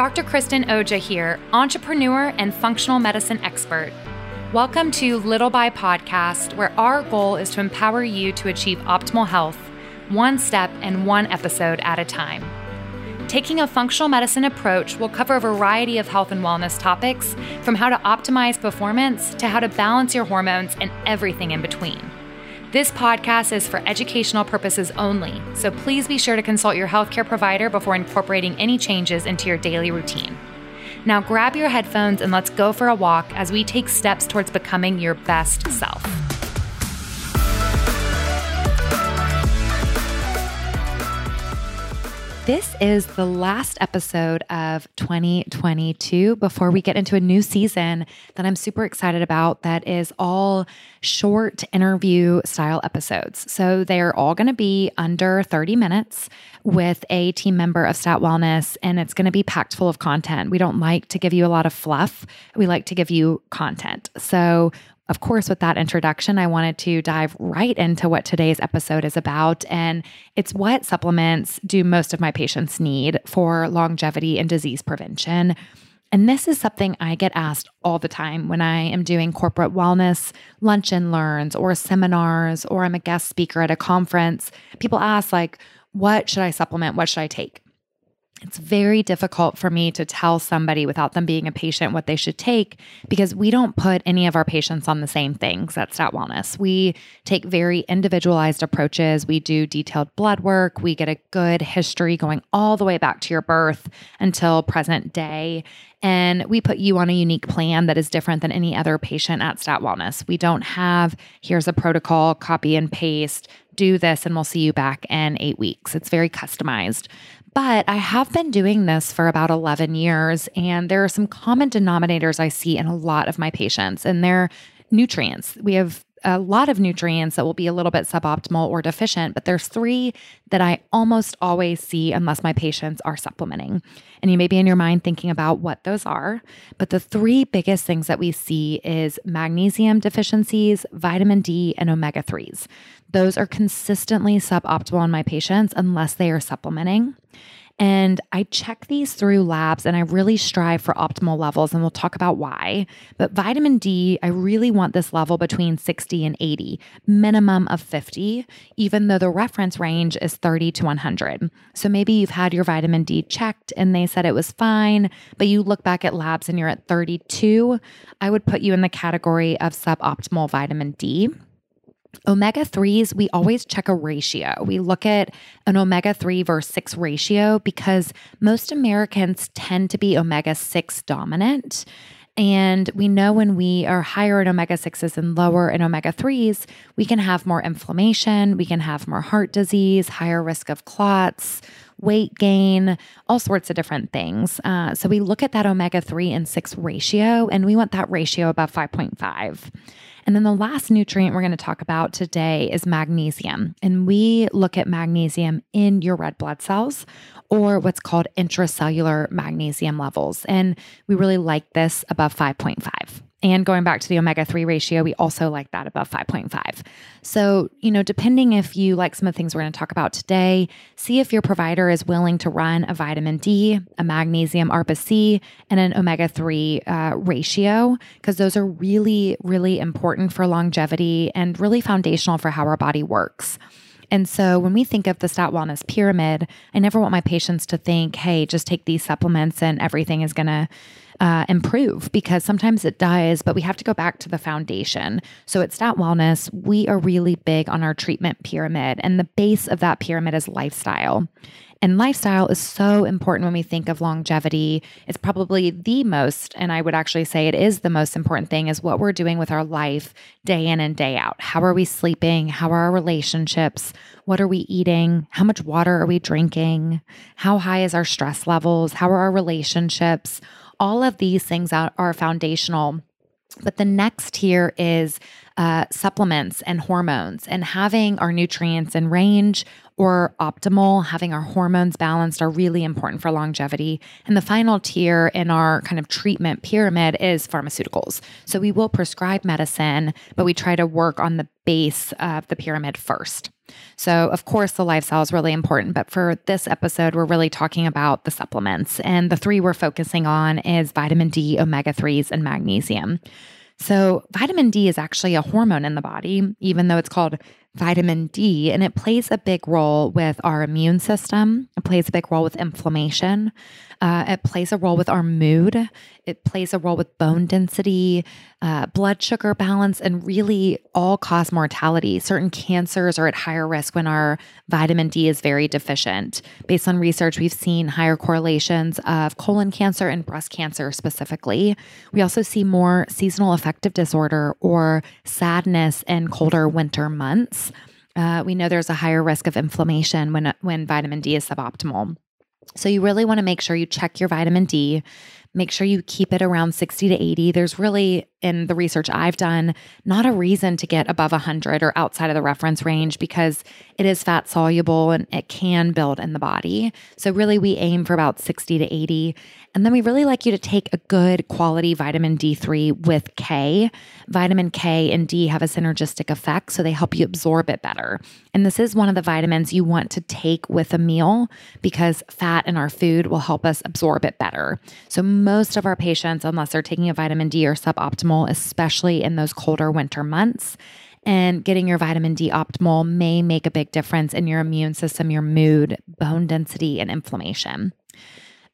Dr. Kristen Oja here, entrepreneur and functional medicine expert. Welcome to Little by Podcast, where our goal is to empower you to achieve optimal health, one step and one episode at a time. Taking a functional medicine approach will cover a variety of health and wellness topics, from how to optimize performance to how to balance your hormones and everything in between. This podcast is for educational purposes only, so please be sure to consult your healthcare provider before incorporating any changes into your daily routine. Now grab your headphones and let's go for a walk as we take steps towards becoming your best self. This is the last episode of 2022 before we get into a new season that I'm super excited about that is all short interview style episodes. So they're all going to be under 30 minutes with a team member of Stat Wellness, and it's going to be packed full of content. We don't like to give you a lot of fluff, we like to give you content. So of course, with that introduction, I wanted to dive right into what today's episode is about. And it's what supplements do most of my patients need for longevity and disease prevention. And this is something I get asked all the time when I am doing corporate wellness lunch and learns or seminars or I'm a guest speaker at a conference. People ask, like, what should I supplement? What should I take? It's very difficult for me to tell somebody without them being a patient what they should take because we don't put any of our patients on the same things at Stat Wellness. We take very individualized approaches. We do detailed blood work. We get a good history going all the way back to your birth until present day. And we put you on a unique plan that is different than any other patient at Stat Wellness. We don't have, here's a protocol, copy and paste, do this, and we'll see you back in eight weeks. It's very customized. But I have been doing this for about 11 years, and there are some common denominators I see in a lot of my patients, and they're nutrients. We have a lot of nutrients that will be a little bit suboptimal or deficient, but there's three that I almost always see unless my patients are supplementing. And you may be in your mind thinking about what those are, but the three biggest things that we see is magnesium deficiencies, vitamin D, and omega 3s. Those are consistently suboptimal in my patients unless they are supplementing. And I check these through labs and I really strive for optimal levels, and we'll talk about why. But vitamin D, I really want this level between 60 and 80, minimum of 50, even though the reference range is 30 to 100. So maybe you've had your vitamin D checked and they said it was fine, but you look back at labs and you're at 32. I would put you in the category of suboptimal vitamin D. Omega 3s, we always check a ratio. We look at an omega 3 versus 6 ratio because most Americans tend to be omega 6 dominant. And we know when we are higher in omega 6s and lower in omega 3s, we can have more inflammation, we can have more heart disease, higher risk of clots, weight gain, all sorts of different things. Uh, so we look at that omega 3 and 6 ratio, and we want that ratio above 5.5. And then the last nutrient we're going to talk about today is magnesium. And we look at magnesium in your red blood cells or what's called intracellular magnesium levels. And we really like this above 5.5. And going back to the omega 3 ratio, we also like that above 5.5. So, you know, depending if you like some of the things we're going to talk about today, see if your provider is willing to run a vitamin D, a magnesium RBC, and an omega 3 uh, ratio, because those are really, really important for longevity and really foundational for how our body works. And so when we think of the Stat Wellness pyramid, I never want my patients to think, hey, just take these supplements and everything is going to uh, improve because sometimes it does, but we have to go back to the foundation. So at Stat Wellness, we are really big on our treatment pyramid, and the base of that pyramid is lifestyle. And lifestyle is so important when we think of longevity. It's probably the most, and I would actually say it is the most important thing, is what we're doing with our life day in and day out. How are we sleeping? How are our relationships? What are we eating? How much water are we drinking? How high is our stress levels? How are our relationships? All of these things are, are foundational. But the next tier is uh, supplements and hormones, and having our nutrients in range or optimal, having our hormones balanced are really important for longevity. And the final tier in our kind of treatment pyramid is pharmaceuticals. So we will prescribe medicine, but we try to work on the base of the pyramid first. So, of course, the lifestyle is really important, but for this episode, we're really talking about the supplements. And the three we're focusing on is vitamin D, omega 3s, and magnesium. So, vitamin D is actually a hormone in the body, even though it's called vitamin D, and it plays a big role with our immune system. It plays a big role with inflammation. Uh, it plays a role with our mood. It plays a role with bone density, uh, blood sugar balance, and really all cause mortality. Certain cancers are at higher risk when our vitamin D is very deficient. Based on research, we've seen higher correlations of colon cancer and breast cancer specifically. We also see more seasonal affective disorder or sadness in colder winter months. Uh, we know there's a higher risk of inflammation when when vitamin D is suboptimal. So you really want to make sure you check your vitamin D. Make sure you keep it around 60 to 80. There's really, in the research I've done, not a reason to get above 100 or outside of the reference range because it is fat soluble and it can build in the body. So, really, we aim for about 60 to 80. And then we really like you to take a good quality vitamin D3 with K. Vitamin K and D have a synergistic effect, so they help you absorb it better. And this is one of the vitamins you want to take with a meal because fat in our food will help us absorb it better. So, most of our patients, unless they're taking a vitamin D, are suboptimal, especially in those colder winter months. And getting your vitamin D optimal may make a big difference in your immune system, your mood, bone density, and inflammation.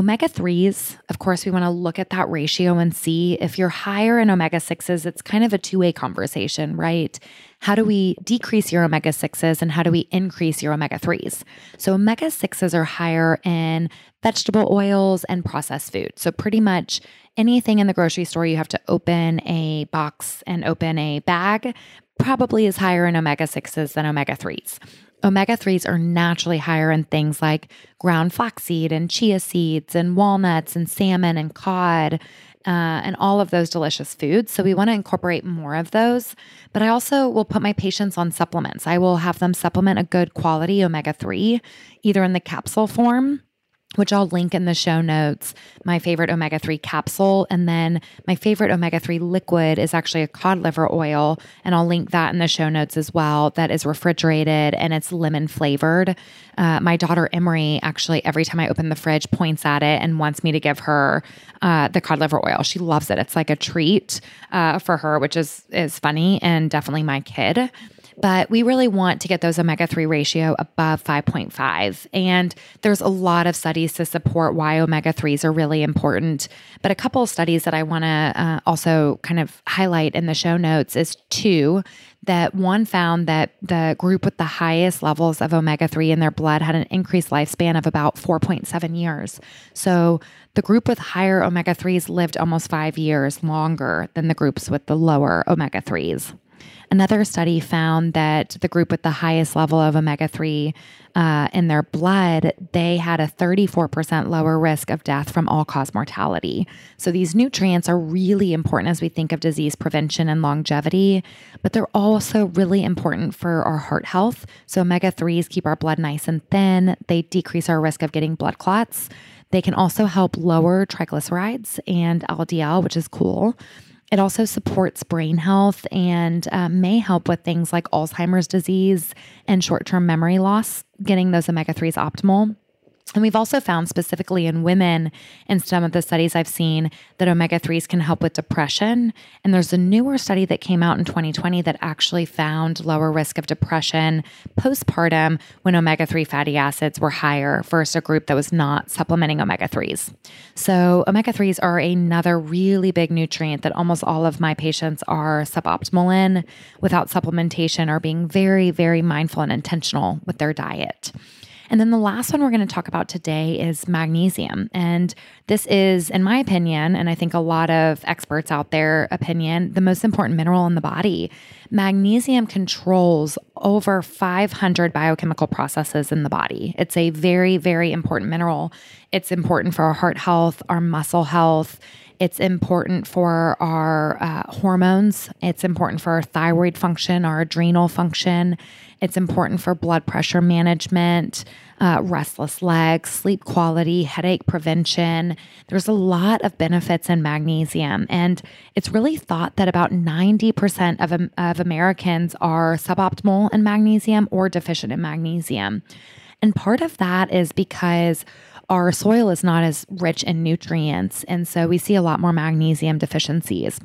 Omega 3s, of course, we want to look at that ratio and see if you're higher in omega 6s, it's kind of a two way conversation, right? How do we decrease your omega 6s and how do we increase your omega 3s? So, omega 6s are higher in vegetable oils and processed food. So, pretty much anything in the grocery store, you have to open a box and open a bag, probably is higher in omega 6s than omega 3s. Omega 3s are naturally higher in things like ground flaxseed and chia seeds and walnuts and salmon and cod uh, and all of those delicious foods. So we want to incorporate more of those. But I also will put my patients on supplements. I will have them supplement a good quality omega 3, either in the capsule form which I'll link in the show notes, my favorite omega 3 capsule. And then my favorite omega 3 liquid is actually a cod liver oil. And I'll link that in the show notes as well. That is refrigerated and it's lemon flavored. Uh, my daughter Emery actually, every time I open the fridge, points at it and wants me to give her uh, the cod liver oil. She loves it. It's like a treat uh, for her, which is, is funny and definitely my kid but we really want to get those omega 3 ratio above 5.5. And there's a lot of studies to support why omega 3s are really important. But a couple of studies that I want to uh, also kind of highlight in the show notes is two that one found that the group with the highest levels of omega 3 in their blood had an increased lifespan of about 4.7 years. So the group with higher omega 3s lived almost five years longer than the groups with the lower omega 3s. Another study found that the group with the highest level of omega 3 uh, in their blood, they had a 34% lower risk of death from all cause mortality. So these nutrients are really important as we think of disease prevention and longevity, but they're also really important for our heart health. So omega 3s keep our blood nice and thin, they decrease our risk of getting blood clots. They can also help lower triglycerides and LDL, which is cool. It also supports brain health and uh, may help with things like Alzheimer's disease and short term memory loss, getting those omega 3s optimal. And we've also found specifically in women in some of the studies I've seen that omega 3s can help with depression. And there's a newer study that came out in 2020 that actually found lower risk of depression postpartum when omega 3 fatty acids were higher versus a group that was not supplementing omega 3s. So, omega 3s are another really big nutrient that almost all of my patients are suboptimal in without supplementation or being very, very mindful and intentional with their diet. And then the last one we're going to talk about today is magnesium. And this is, in my opinion, and I think a lot of experts out there opinion, the most important mineral in the body. Magnesium controls over 500 biochemical processes in the body. It's a very, very important mineral. It's important for our heart health, our muscle health, It's important for our uh, hormones. It's important for our thyroid function, our adrenal function. It's important for blood pressure management, uh, restless legs, sleep quality, headache prevention. There's a lot of benefits in magnesium. And it's really thought that about 90% of, of Americans are suboptimal in magnesium or deficient in magnesium. And part of that is because our soil is not as rich in nutrients. And so we see a lot more magnesium deficiencies.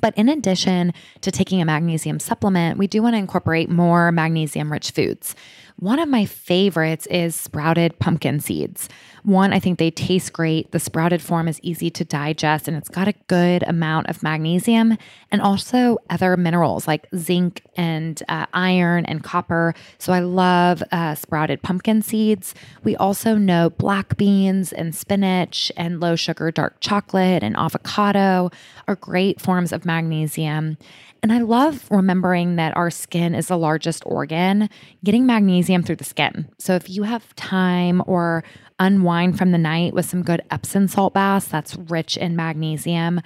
But in addition to taking a magnesium supplement, we do want to incorporate more magnesium rich foods. One of my favorites is sprouted pumpkin seeds. One, I think they taste great. The sprouted form is easy to digest and it's got a good amount of magnesium and also other minerals like zinc and uh, iron and copper. So I love uh, sprouted pumpkin seeds. We also know black beans and spinach and low sugar dark chocolate and avocado are great forms of magnesium. And I love remembering that our skin is the largest organ, getting magnesium through the skin. So if you have time or unwind from the night with some good Epsom salt baths that's rich in magnesium,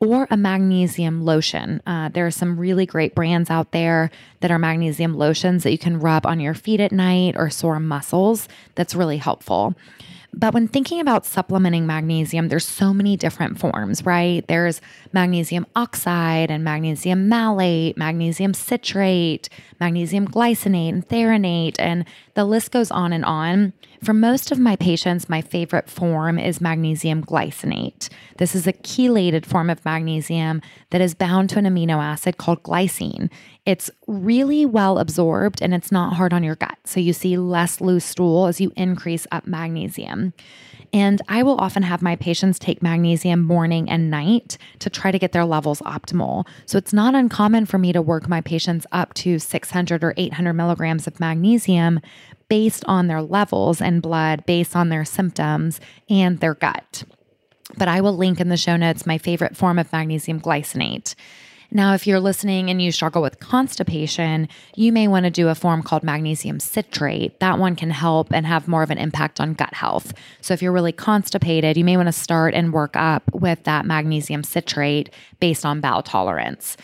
or a magnesium lotion. Uh, there are some really great brands out there that are magnesium lotions that you can rub on your feet at night or sore muscles. That's really helpful. But when thinking about supplementing magnesium, there's so many different forms, right? There's magnesium oxide and magnesium malate, magnesium citrate, magnesium glycinate and threonate, and the list goes on and on. For most of my patients, my favorite form is magnesium glycinate. This is a chelated form of magnesium that is bound to an amino acid called glycine. It's really well absorbed and it's not hard on your gut. So you see less loose stool as you increase up magnesium. And I will often have my patients take magnesium morning and night to try to get their levels optimal. So it's not uncommon for me to work my patients up to 600 or 800 milligrams of magnesium based on their levels and blood, based on their symptoms and their gut. But I will link in the show notes my favorite form of magnesium glycinate. Now, if you're listening and you struggle with constipation, you may want to do a form called magnesium citrate. That one can help and have more of an impact on gut health. So, if you're really constipated, you may want to start and work up with that magnesium citrate based on bowel tolerance.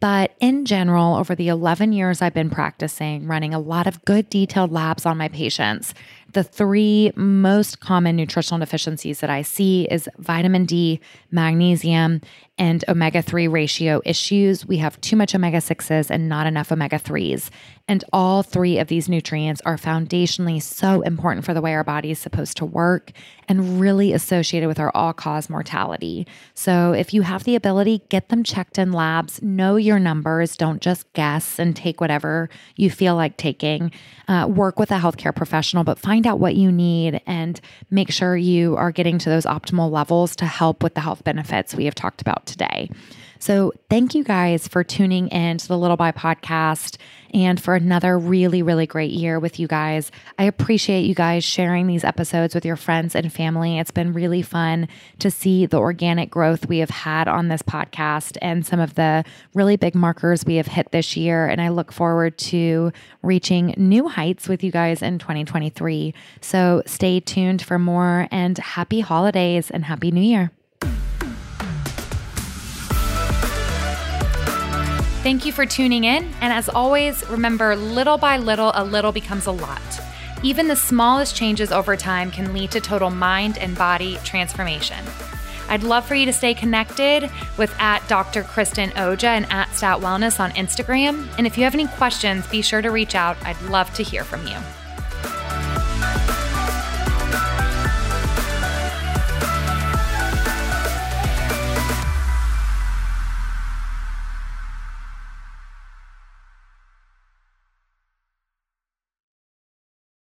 But in general, over the 11 years I've been practicing, running a lot of good detailed labs on my patients, the three most common nutritional deficiencies that I see is vitamin D, magnesium, and omega 3 ratio issues. We have too much omega 6s and not enough omega 3s. And all three of these nutrients are foundationally so important for the way our body is supposed to work and really associated with our all cause mortality. So if you have the ability, get them checked in labs, know your numbers, don't just guess and take whatever you feel like taking. Uh, work with a healthcare professional, but find out what you need and make sure you are getting to those optimal levels to help with the health benefits we have talked about today. So, thank you guys for tuning in to the Little By podcast and for another really, really great year with you guys. I appreciate you guys sharing these episodes with your friends and family. It's been really fun to see the organic growth we have had on this podcast and some of the really big markers we have hit this year. And I look forward to reaching new heights with you guys in 2023. So, stay tuned for more and happy holidays and happy new year. Thank you for tuning in. And as always, remember little by little, a little becomes a lot. Even the smallest changes over time can lead to total mind and body transformation. I'd love for you to stay connected with at Dr. Kristen Oja and at Stat Wellness on Instagram. And if you have any questions, be sure to reach out. I'd love to hear from you.